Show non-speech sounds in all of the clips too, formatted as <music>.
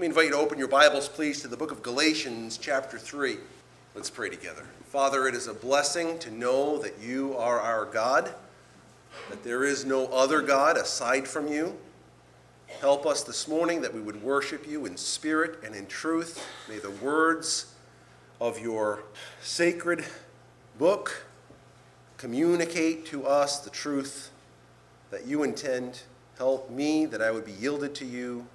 Let me invite you to open your Bibles, please, to the book of Galatians, chapter 3. Let's pray together. Father, it is a blessing to know that you are our God, that there is no other God aside from you. Help us this morning that we would worship you in spirit and in truth. May the words of your sacred book communicate to us the truth that you intend. Help me that I would be yielded to you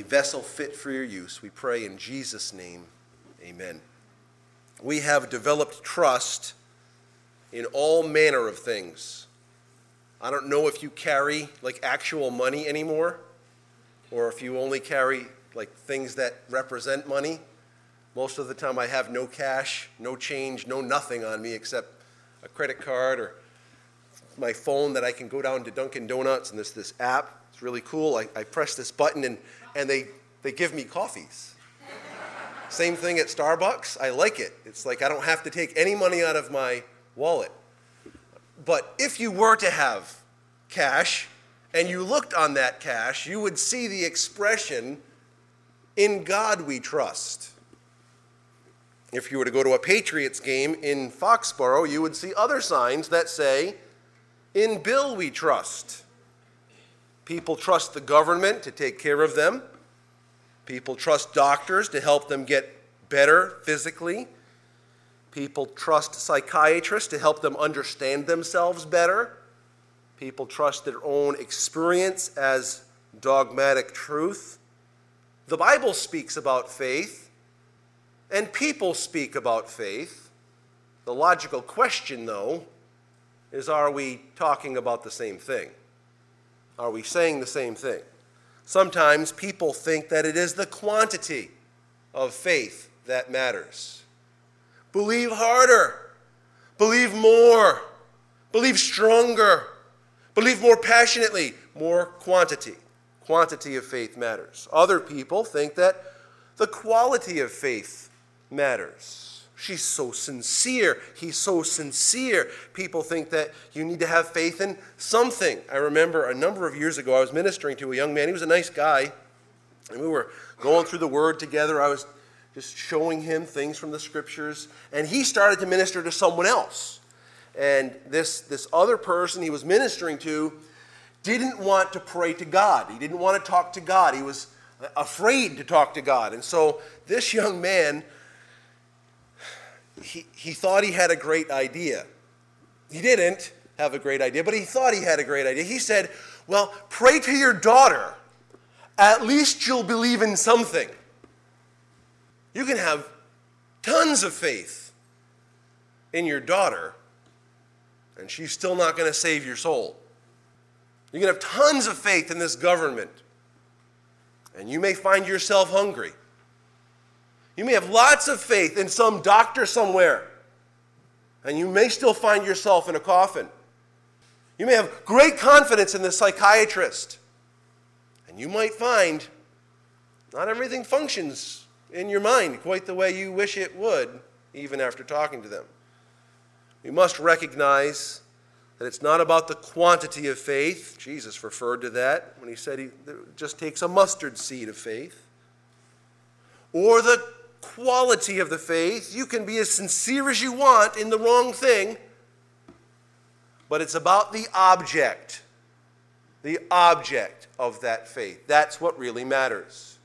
a vessel fit for your use. We pray in Jesus' name. Amen. We have developed trust in all manner of things. I don't know if you carry like actual money anymore or if you only carry like things that represent money. Most of the time I have no cash, no change, no nothing on me except a credit card or my phone that I can go down to Dunkin' Donuts and there's this app. Really cool. I, I press this button and and they, they give me coffees. Same thing at Starbucks. I like it. It's like I don't have to take any money out of my wallet. But if you were to have cash and you looked on that cash, you would see the expression, In God we trust. If you were to go to a Patriots game in Foxborough, you would see other signs that say, In Bill we trust. People trust the government to take care of them. People trust doctors to help them get better physically. People trust psychiatrists to help them understand themselves better. People trust their own experience as dogmatic truth. The Bible speaks about faith, and people speak about faith. The logical question, though, is are we talking about the same thing? Are we saying the same thing? Sometimes people think that it is the quantity of faith that matters. Believe harder, believe more, believe stronger, believe more passionately, more quantity. Quantity of faith matters. Other people think that the quality of faith matters. She's so sincere. He's so sincere. People think that you need to have faith in something. I remember a number of years ago, I was ministering to a young man. He was a nice guy, and we were going through the word together. I was just showing him things from the scriptures, and he started to minister to someone else. And this, this other person he was ministering to didn't want to pray to God, he didn't want to talk to God. He was afraid to talk to God. And so this young man he, he thought he had a great idea. He didn't have a great idea, but he thought he had a great idea. He said, Well, pray to your daughter. At least you'll believe in something. You can have tons of faith in your daughter, and she's still not going to save your soul. You can have tons of faith in this government, and you may find yourself hungry. You may have lots of faith in some doctor somewhere, and you may still find yourself in a coffin. You may have great confidence in the psychiatrist, and you might find not everything functions in your mind quite the way you wish it would, even after talking to them. We must recognize that it's not about the quantity of faith. Jesus referred to that when he said he, just takes a mustard seed of faith. Or the quality of the faith. You can be as sincere as you want in the wrong thing, but it's about the object. The object of that faith. That's what really matters.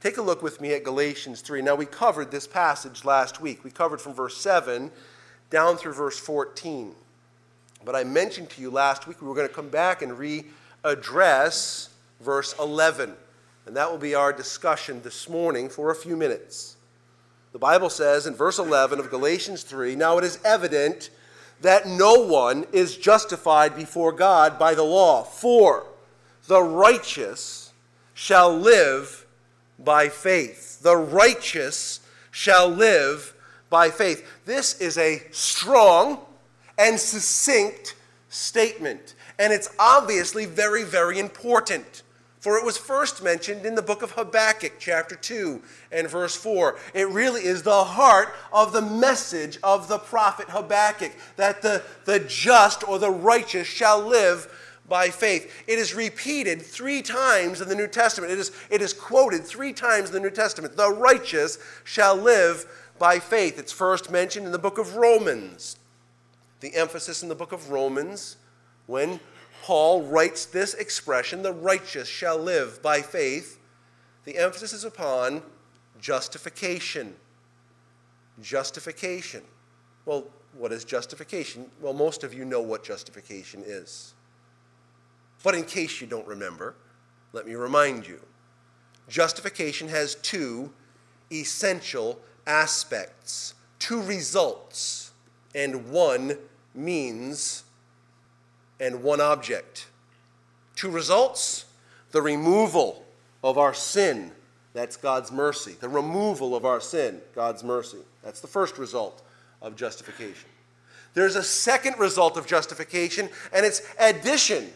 Take a look with me at Galatians 3. Now, we covered this passage last week. We covered from verse 7 down through verse 14. But I mentioned to you last week we were going to come back and readdress verse 11. And that will be our discussion this morning for a few minutes. The Bible says in verse 11 of Galatians 3 Now it is evident that no one is justified before God by the law, for the righteous shall live by faith. The righteous shall live by faith. This is a strong and succinct statement, and it's obviously very, very important. For it was first mentioned in the book of Habakkuk, chapter 2 and verse 4. It really is the heart of the message of the prophet Habakkuk that the, the just or the righteous shall live by faith. It is repeated three times in the New Testament. It is, it is quoted three times in the New Testament. The righteous shall live by faith. It's first mentioned in the book of Romans. The emphasis in the book of Romans, when Paul writes this expression, the righteous shall live by faith, the emphasis is upon justification. Justification. Well, what is justification? Well, most of you know what justification is. But in case you don't remember, let me remind you. Justification has two essential aspects, two results, and one means and one object. Two results the removal of our sin, that's God's mercy. The removal of our sin, God's mercy. That's the first result of justification. There's a second result of justification, and it's addition.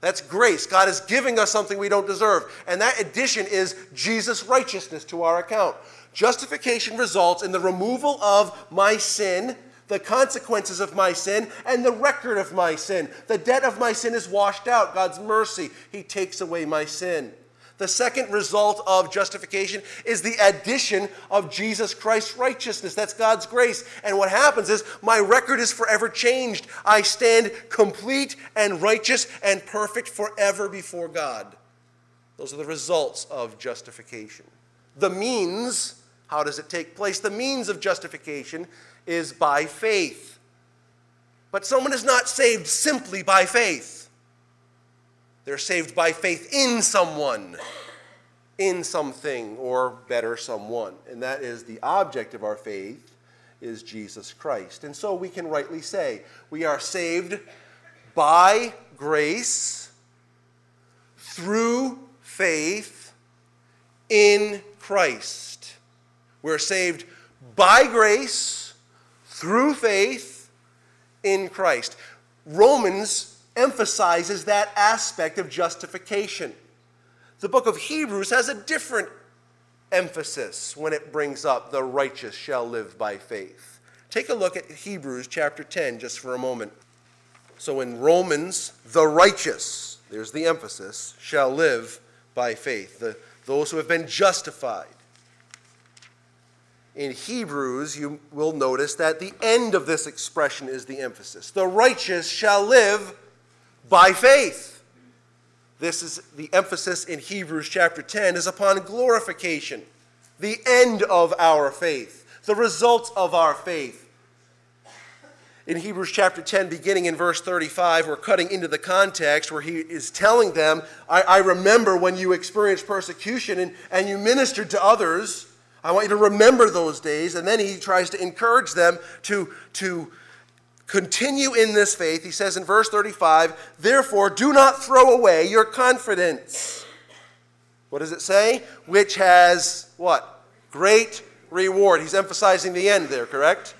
That's grace. God is giving us something we don't deserve. And that addition is Jesus' righteousness to our account. Justification results in the removal of my sin, the consequences of my sin, and the record of my sin. The debt of my sin is washed out. God's mercy, He takes away my sin. The second result of justification is the addition of Jesus Christ's righteousness. That's God's grace. And what happens is my record is forever changed. I stand complete and righteous and perfect forever before God. Those are the results of justification. The means, how does it take place? The means of justification is by faith. But someone is not saved simply by faith. They're saved by faith in someone, in something, or better, someone. And that is the object of our faith is Jesus Christ. And so we can rightly say we are saved by grace through faith in Christ. We're saved by grace through faith in Christ. Romans emphasizes that aspect of justification. The book of Hebrews has a different emphasis when it brings up the righteous shall live by faith. Take a look at Hebrews chapter 10 just for a moment. So in Romans, the righteous, there's the emphasis, shall live by faith. The, those who have been justified. In Hebrews, you will notice that the end of this expression is the emphasis. The righteous shall live by faith. This is the emphasis in Hebrews chapter 10 is upon glorification, the end of our faith, the results of our faith. In Hebrews chapter 10, beginning in verse 35, we're cutting into the context where he is telling them, I, I remember when you experienced persecution and, and you ministered to others. I want you to remember those days. And then he tries to encourage them to, to Continue in this faith. He says in verse 35, therefore, do not throw away your confidence. What does it say? Which has what? Great reward. He's emphasizing the end there, correct?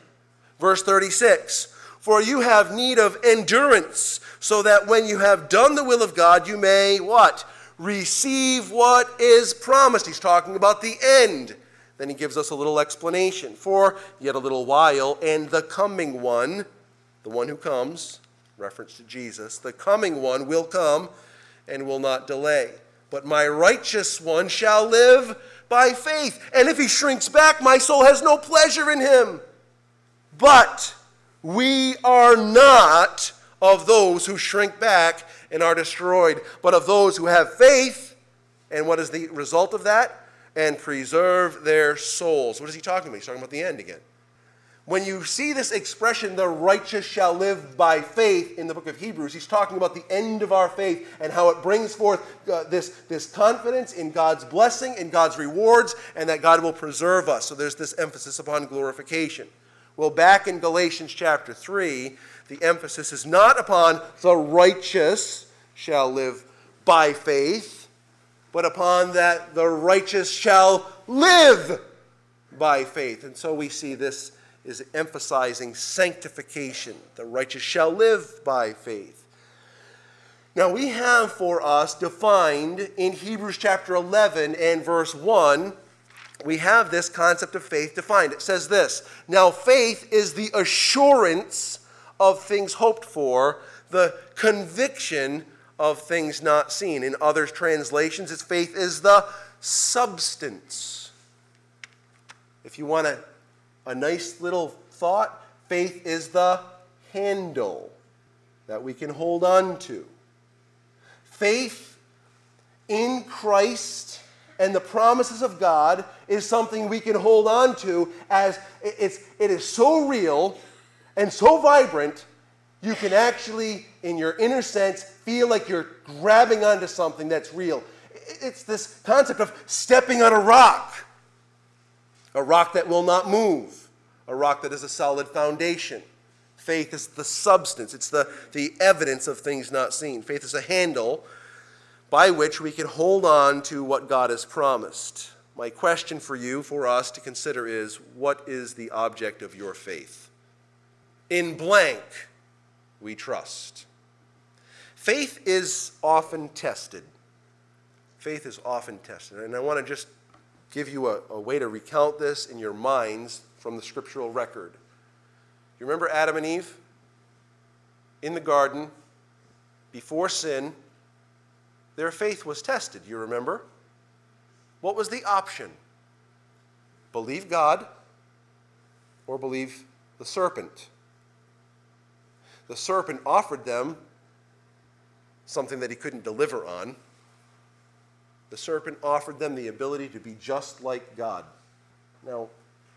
Verse 36 For you have need of endurance, so that when you have done the will of God, you may what? Receive what is promised. He's talking about the end. Then he gives us a little explanation. For yet a little while, and the coming one the one who comes, reference to Jesus, the coming one will come and will not delay. But my righteous one shall live by faith. And if he shrinks back, my soul has no pleasure in him. But we are not of those who shrink back and are destroyed, but of those who have faith. And what is the result of that? And preserve their souls. What is he talking about? He's talking about the end again when you see this expression, the righteous shall live by faith, in the book of Hebrews, he's talking about the end of our faith and how it brings forth uh, this, this confidence in God's blessing, in God's rewards, and that God will preserve us. So there's this emphasis upon glorification. Well, back in Galatians chapter 3, the emphasis is not upon the righteous shall live by faith, but upon that the righteous shall live by faith. And so we see this is emphasizing sanctification. The righteous shall live by faith. Now, we have for us defined in Hebrews chapter 11 and verse 1, we have this concept of faith defined. It says this Now, faith is the assurance of things hoped for, the conviction of things not seen. In other translations, its faith is the substance. If you want a, a nice little thought, faith is the handle that we can hold on to. Faith in Christ and the promises of God is something we can hold on to as it's, it is so real and so vibrant, you can actually, in your inner sense, feel like you're grabbing onto something that's real. It's this concept of stepping on a rock, a rock that will not move, a rock that is a solid foundation. Faith is the substance, it's the, the evidence of things not seen. Faith is a handle by which we can hold on to what God has promised. My question for you, for us to consider is what is the object of your faith? In blank, we trust. Faith is often tested. Faith is often tested. And I want to just give you a, a way to recount this in your minds from the scriptural record. You remember Adam and Eve? In the garden, before sin, their faith was tested. You remember? What was the option? Believe God or believe the serpent. The serpent offered them something that he couldn't deliver on. The serpent offered them the ability to be just like God. Now,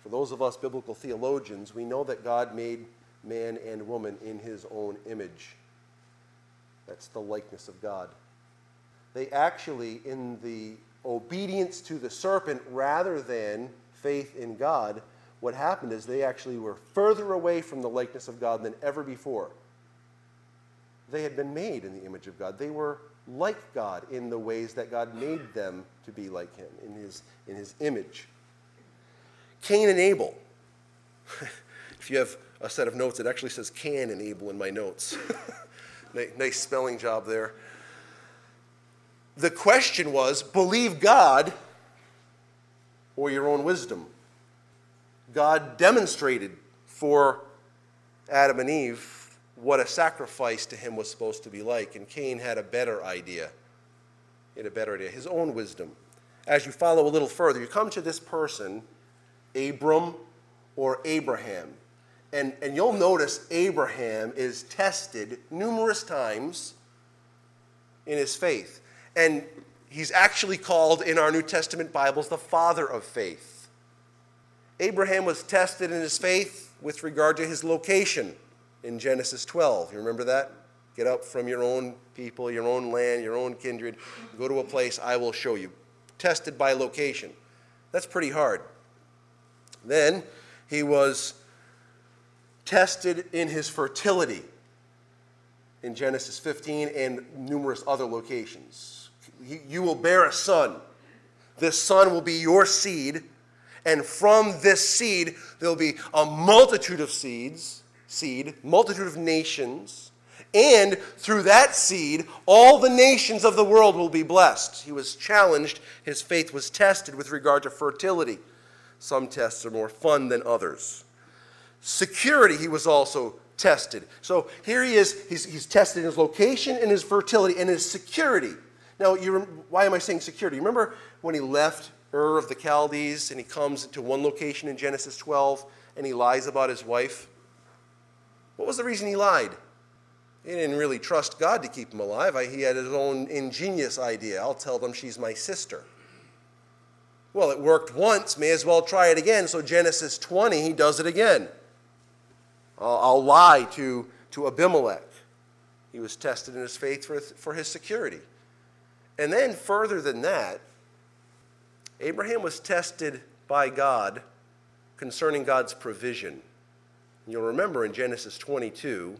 for those of us biblical theologians, we know that God made man and woman in his own image. That's the likeness of God. They actually, in the obedience to the serpent rather than faith in God, what happened is they actually were further away from the likeness of God than ever before. They had been made in the image of God. They were like God in the ways that God made them to be like Him, in His, in his image. Cain and Abel. <laughs> if you have a set of notes, it actually says Can and Abel in my notes. <laughs> nice spelling job there. The question was believe God or your own wisdom. God demonstrated for Adam and Eve what a sacrifice to him was supposed to be like, and Cain had a better idea. He had a better idea, his own wisdom. As you follow a little further, you come to this person Abram or Abraham. And, and you'll notice Abraham is tested numerous times in his faith. And he's actually called in our New Testament Bibles the father of faith. Abraham was tested in his faith with regard to his location in Genesis 12. You remember that? Get up from your own people, your own land, your own kindred, go to a place I will show you. Tested by location. That's pretty hard. Then he was tested in his fertility in Genesis 15 and numerous other locations. You will bear a son. This son will be your seed, and from this seed there'll be a multitude of seeds, seed, multitude of nations, and through that seed all the nations of the world will be blessed. He was challenged, his faith was tested with regard to fertility. Some tests are more fun than others. Security, he was also tested. So here he is, he's, he's tested his location and his fertility and his security. Now, you, why am I saying security? Remember when he left Ur of the Chaldees and he comes to one location in Genesis 12 and he lies about his wife? What was the reason he lied? He didn't really trust God to keep him alive. He had his own ingenious idea. I'll tell them she's my sister. Well, it worked once, may as well try it again. So, Genesis 20, he does it again. I'll, I'll lie to, to Abimelech. He was tested in his faith for, for his security. And then, further than that, Abraham was tested by God concerning God's provision. You'll remember in Genesis 22,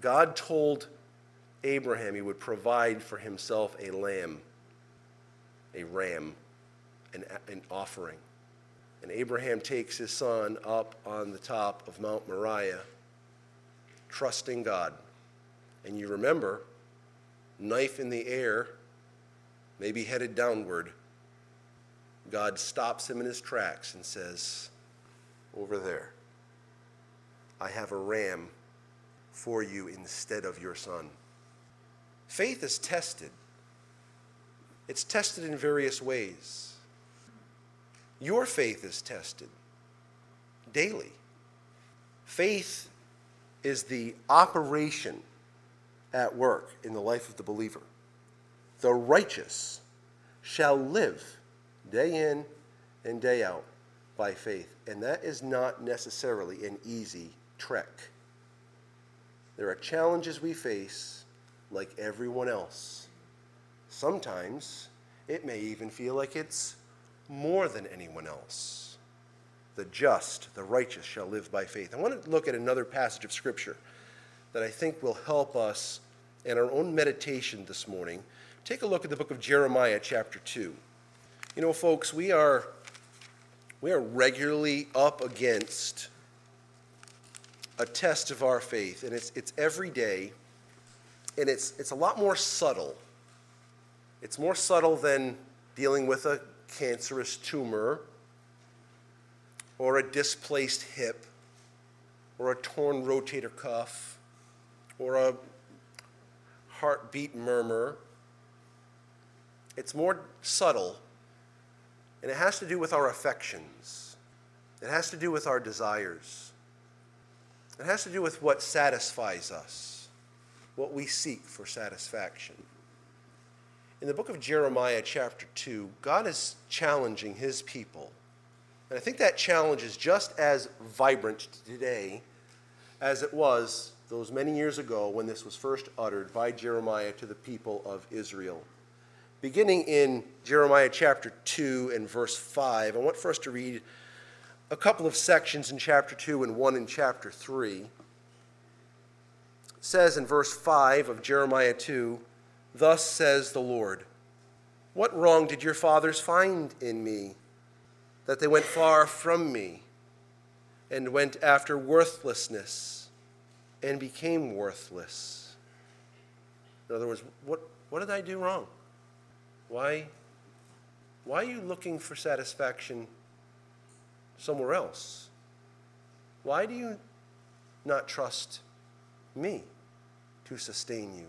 God told Abraham he would provide for himself a lamb, a ram an, an offering. And Abraham takes his son up on the top of Mount Moriah, trusting God. And you remember, knife in the air, maybe headed downward. God stops him in his tracks and says, Over there, I have a ram for you instead of your son. faith is tested. It's tested in various ways. Your faith is tested daily. Faith is the operation at work in the life of the believer. The righteous shall live day in and day out by faith. And that is not necessarily an easy trek. There are challenges we face like everyone else. Sometimes it may even feel like it's more than anyone else. The just, the righteous shall live by faith. I want to look at another passage of Scripture that I think will help us in our own meditation this morning. Take a look at the book of Jeremiah, chapter 2. You know, folks, we are, we are regularly up against a test of our faith, and it's, it's every day, and it's, it's a lot more subtle. It's more subtle than dealing with a cancerous tumor or a displaced hip or a torn rotator cuff or a heartbeat murmur. It's more subtle, and it has to do with our affections. It has to do with our desires. It has to do with what satisfies us, what we seek for satisfaction. In the book of Jeremiah, chapter 2, God is challenging his people. And I think that challenge is just as vibrant today as it was those many years ago when this was first uttered by Jeremiah to the people of Israel. Beginning in Jeremiah chapter 2 and verse 5, I want for us to read a couple of sections in chapter 2 and one in chapter 3. It says in verse 5 of Jeremiah 2 Thus says the Lord, What wrong did your fathers find in me, that they went far from me and went after worthlessness and became worthless? In other words, what, what did I do wrong? Why, why are you looking for satisfaction? Somewhere else? Why do you not trust me to sustain you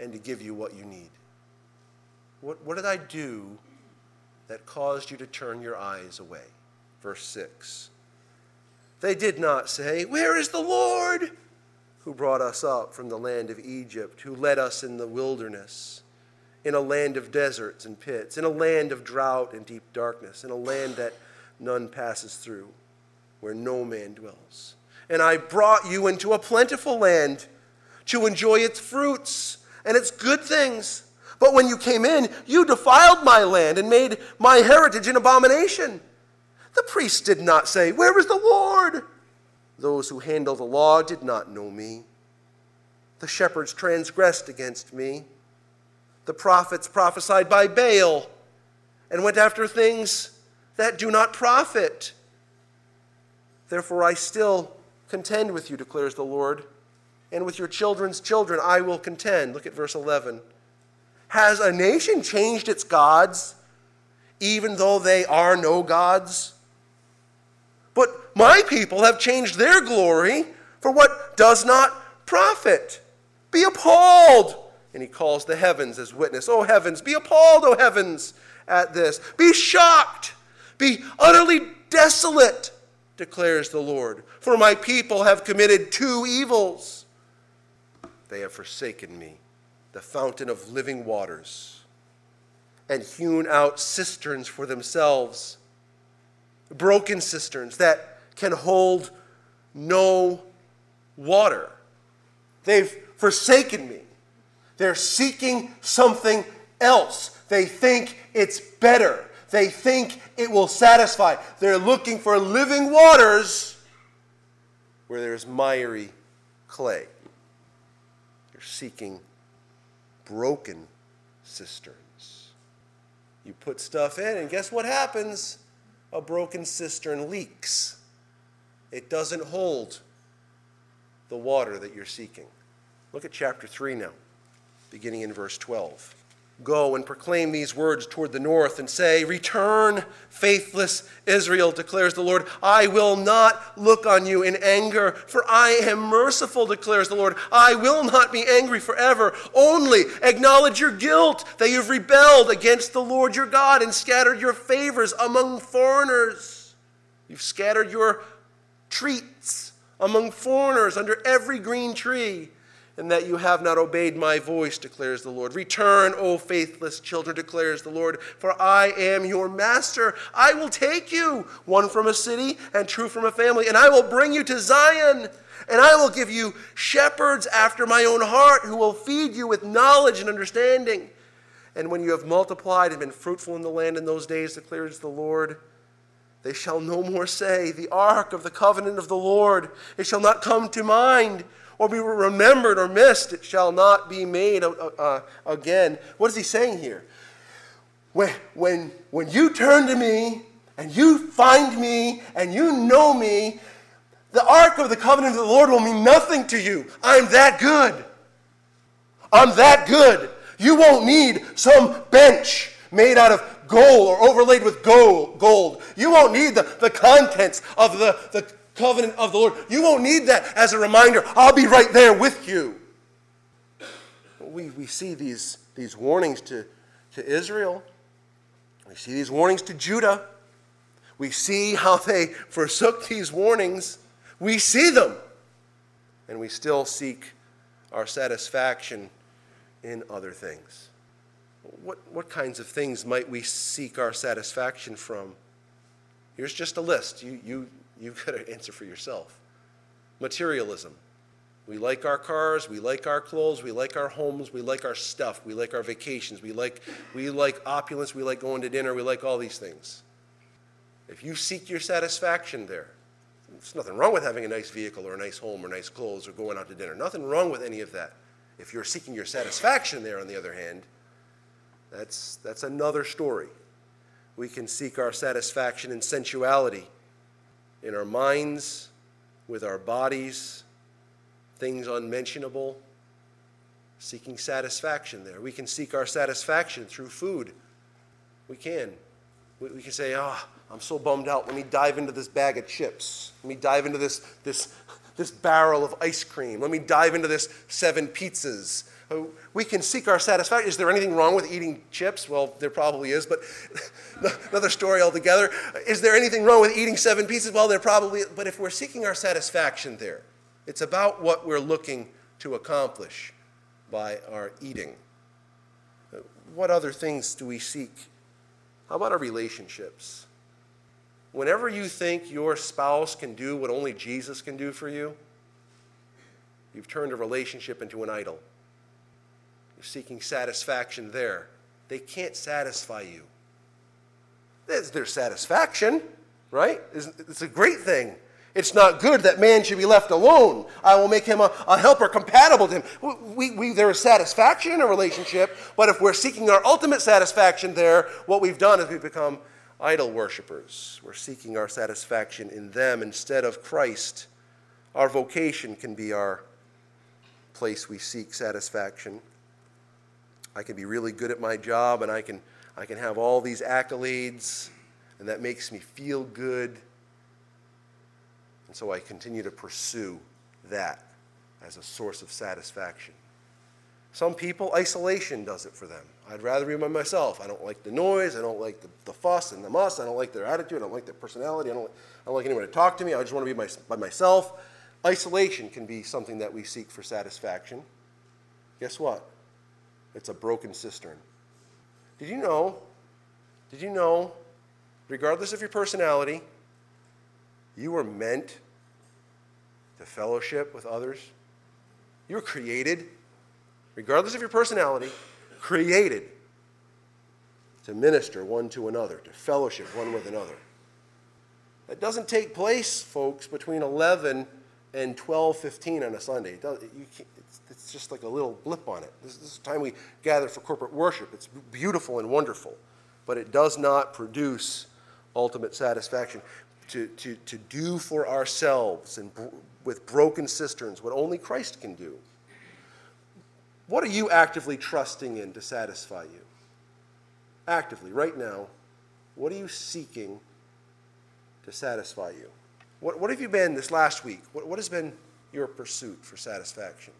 and to give you what you need? What, what did I do that caused you to turn your eyes away? Verse 6. They did not say, Where is the Lord who brought us up from the land of Egypt, who led us in the wilderness, in a land of deserts and pits, in a land of drought and deep darkness, in a land that none passes through, where no man dwells. And I brought you into a plentiful land to enjoy its fruits and its good things. But when you came in, you defiled my land and made my heritage an abomination. The priests did not say, Where is the Lord? Those who handle the law did not know me. The shepherds transgressed against me. The prophets prophesied by Baal and went after things that do not profit. Therefore, I still contend with you, declares the Lord, and with your children's children I will contend. Look at verse 11. Has a nation changed its gods, even though they are no gods? But my people have changed their glory for what does not profit. Be appalled. And he calls the heavens as witness. O heavens, be appalled, O heavens, at this. Be shocked be utterly desolate, declares the Lord. For my people have committed two evils. They have forsaken me, the fountain of living waters, and hewn out cisterns for themselves, broken cisterns that can hold no water. They've forsaken me. They're seeking something else. They think it's better. They think it will satisfy. They're looking for living waters where there's miry clay. They're seeking broken cisterns. You put stuff in, and guess what happens? A broken cistern leaks. It doesn't hold the water that you're seeking. Look at chapter 3 now, beginning in verse 12. Go and proclaim these words toward the north and say, Return, faithless Israel, declares the Lord. I will not look on you in anger, for I am merciful, declares the Lord. I will not be angry forever. Only acknowledge your guilt that you've rebelled against the Lord your God and scattered your favors among foreigners. You've scattered your treats among foreigners under every green tree and that you have not obeyed my voice, declares the Lord. Return, O faithless children, declares the Lord, for I am your master. I will take you, one from a city and two from a family, and I will bring you to Zion. And I will give you shepherds after my own heart who will feed you with knowledge and understanding. And when you have multiplied and been fruitful in the land in those days, declares the Lord, they shall no more say, The ark of the covenant of the Lord, it shall not come to mind or be remembered or missed. It shall not be made uh, uh, again. What is he saying here? When, when, when you turn to me and you find me and you know me, the ark of the covenant of the Lord will mean nothing to you. I'm that good. I'm that good. You won't need some bench made out of gold or overlaid with gold. gold. You won't need the, the contents of the, the covenant of the Lord. You won't need that as a reminder. I'll be right there with you. We, we see these, these warnings to, to Israel. We see these warnings to Judah. We see how they forsook these warnings. We see them. And we still seek our satisfaction in other things. What, what kinds of things might we seek our satisfaction from? Here's just a list. You, you, You've got to answer for yourself. Materialism. We like our cars, we like our clothes, we like our homes, we like our stuff, we like our vacations, we like, we like opulence, we like going to dinner, we like all these things. If you seek your satisfaction there, there's nothing wrong with having a nice vehicle or a nice home or nice clothes or going out to dinner. Nothing wrong with any of that. If you're seeking your satisfaction there, on the other hand, that's, that's another story. We can seek our satisfaction in sensuality in our minds, with our bodies, things unmentionable, seeking satisfaction there. We can seek our satisfaction through food. We can. We, we can say, ah, oh, I'm so bummed out. Let me dive into this bag of chips. Let me dive into this, this, this barrel of ice cream. Let me dive into this seven pizzas. We can seek our satisfaction. Is there anything wrong with eating chips? Well, there probably is, but <laughs> another story altogether. Is there anything wrong with eating seven pieces? Well, there probably is. But if we're seeking our satisfaction there, it's about what we're looking to accomplish by our eating. What other things do we seek? How about our relationships? Whenever you think your spouse can do what only Jesus can do for you, you've turned a relationship into an idol seeking satisfaction there. They can't satisfy you. It's their satisfaction, right? It's a great thing. It's not good that man should be left alone. I will make him a, a helper compatible to him. We, we, there is satisfaction in a relationship, but if we're seeking our ultimate satisfaction there, what we've done is we've become idol worshippers. We're seeking our satisfaction in them instead of Christ. Our vocation can be our place we seek satisfaction. I can be really good at my job and I can, I can have all these accolades, and that makes me feel good. And so I continue to pursue that as a source of satisfaction. Some people, isolation does it for them. I'd rather be by myself. I don't like the noise. I don't like the, the fuss and the muss. I don't like their attitude. I don't like their personality. I don't, I don't like anyone to talk to me. I just want to be my, by myself. Isolation can be something that we seek for satisfaction. Guess what? It's a broken cistern. Did you know? Did you know, regardless of your personality, you were meant to fellowship with others? You were created, regardless of your personality, created to minister one to another, to fellowship one with another. That doesn't take place, folks, between 11 and 12:15 on a Sunday. It it's, just like a little blip on it. This, this is the time we gather for corporate worship. It's beautiful and wonderful, but it does not produce ultimate satisfaction. To, to, to do for ourselves and br- with broken cisterns what only Christ can do. What are you actively trusting in to satisfy you? actively, right now, what are you seeking to satisfy you? What, what have you been this last week? What, what has been your pursuit for satisfaction?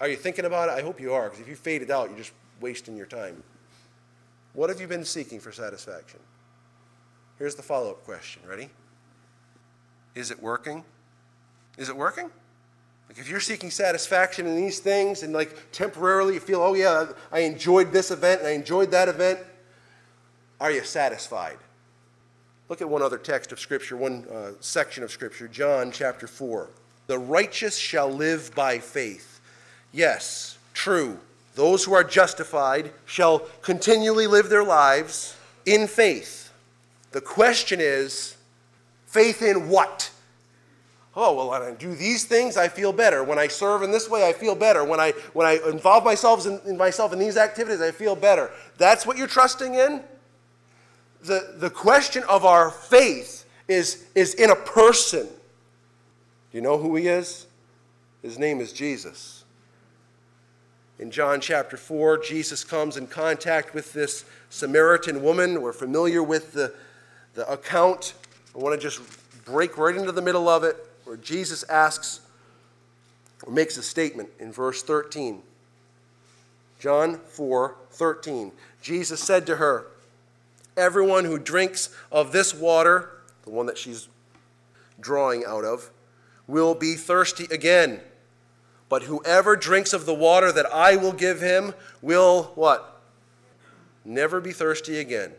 Are you thinking about it? I hope you are, because if you fade it out, you're just wasting your time. What have you been seeking for satisfaction? Here's the follow up question. Ready? Is it working? Is it working? Like if you're seeking satisfaction in these things and like temporarily you feel, oh yeah, I enjoyed this event and I enjoyed that event, are you satisfied? Look at one other text of Scripture, one uh, section of Scripture, John chapter 4. The righteous shall live by faith. Yes, true. Those who are justified shall continually live their lives in faith. The question is, faith in what? Oh, well, when I do these things, I feel better. When I serve in this way, I feel better. When I, when I involve myself in, in myself in these activities, I feel better. That's what you're trusting in? The, the question of our faith is, is in a person. Do you know who he is? His name is Jesus. In John chapter 4, Jesus comes in contact with this Samaritan woman. We're familiar with the, the account. I want to just break right into the middle of it where Jesus asks or makes a statement in verse 13. John 4 13. Jesus said to her, Everyone who drinks of this water, the one that she's drawing out of, will be thirsty again. But whoever drinks of the water that I will give him will what? Never be thirsty again.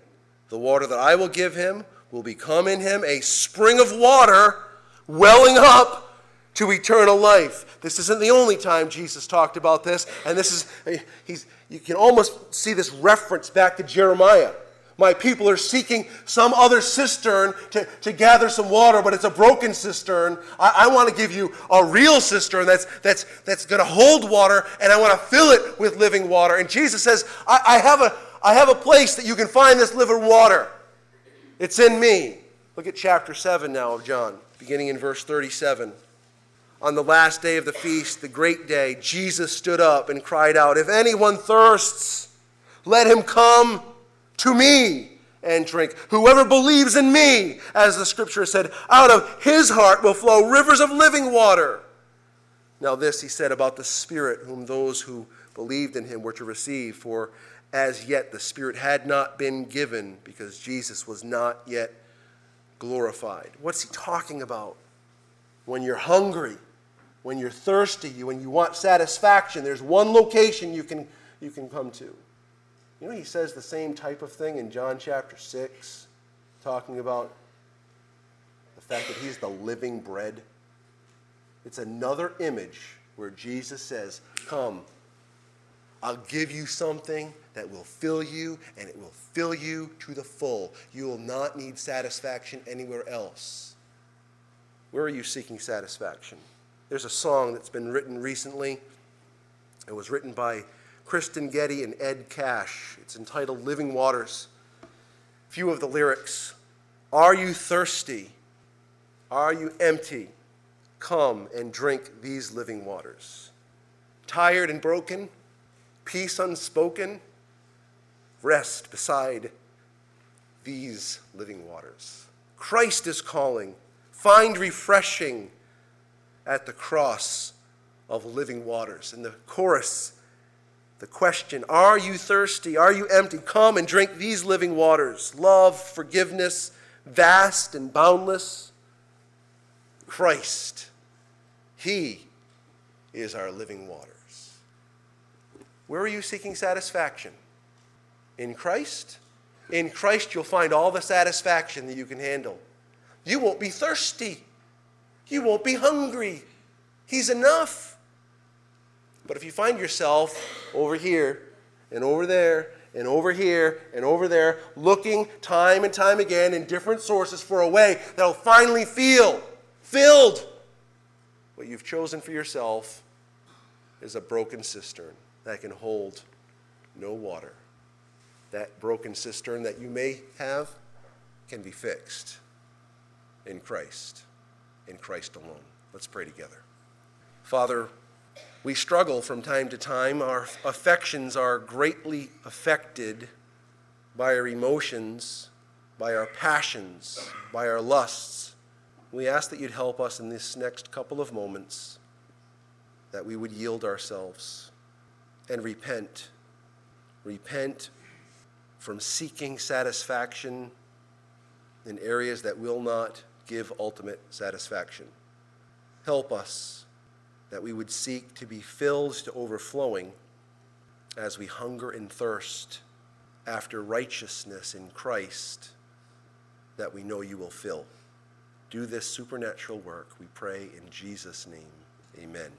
The water that I will give him will become in him a spring of water welling up to eternal life. This isn't the only time Jesus talked about this, and this is, he's, you can almost see this reference back to Jeremiah. My people are seeking some other cistern to, to gather some water, but it's a broken cistern. I, I want to give you a real cistern that's, that's, that's going to hold water, and I want to fill it with living water. And Jesus says, I, I, have a, I have a place that you can find this living water. It's in me. Look at chapter 7 now of John beginning in verse 37. On the last day of the feast, the great day, Jesus stood up and cried out, If anyone thirsts, let him come to me and drink. Whoever believes in me, as the scripture said, out of his heart will flow rivers of living water. Now, this he said about the Spirit, whom those who believed in him were to receive, for as yet the Spirit had not been given because Jesus was not yet glorified. What's he talking about? When you're hungry, when you're thirsty, when you want satisfaction, there's one location you can, you can come to. You know, he says the same type of thing in John chapter 6, talking about the fact that he's the living bread. It's another image where Jesus says, Come, I'll give you something that will fill you, and it will fill you to the full. You will not need satisfaction anywhere else. Where are you seeking satisfaction? There's a song that's been written recently. It was written by Kristyn Getty and Ed Cash. It's entitled Living Waters. A few of the lyrics Are you thirsty? Are you empty? Come and drink these living waters. Tired and broken? peace unspoken, rest beside these living waters. Christ is calling. Find refreshing at the cross of living waters. In the chorus, the question Are you thirsty? Are you empty? Come and drink these living waters. Love, forgiveness, vast and boundless. Christ, He is our living waters. Where are you seeking satisfaction? In Christ? In Christ, you'll find all the satisfaction that you can handle. You won't be thirsty. You won't be hungry. He's enough. But if you find yourself over here and over there and over here and over there, looking time and time again in different sources for a way that'll finally feel filled, what you've chosen for yourself is a broken cistern that can hold no water. That broken cistern that you may have can be fixed in Christ, in Christ alone. Let's pray together. Father, we struggle from time to time. Our affections are greatly affected by our emotions, by our passions, by our lusts. We ask that you'd help us in this next couple of moments, that we would yield ourselves and repent. Repent from seeking satisfaction in areas that will not give ultimate satisfaction. Help us that we would seek to be filled to overflowing as we hunger and thirst after righteousness in Christ that we know you will fill. Do this supernatural work, we pray in Jesus' name. Amen.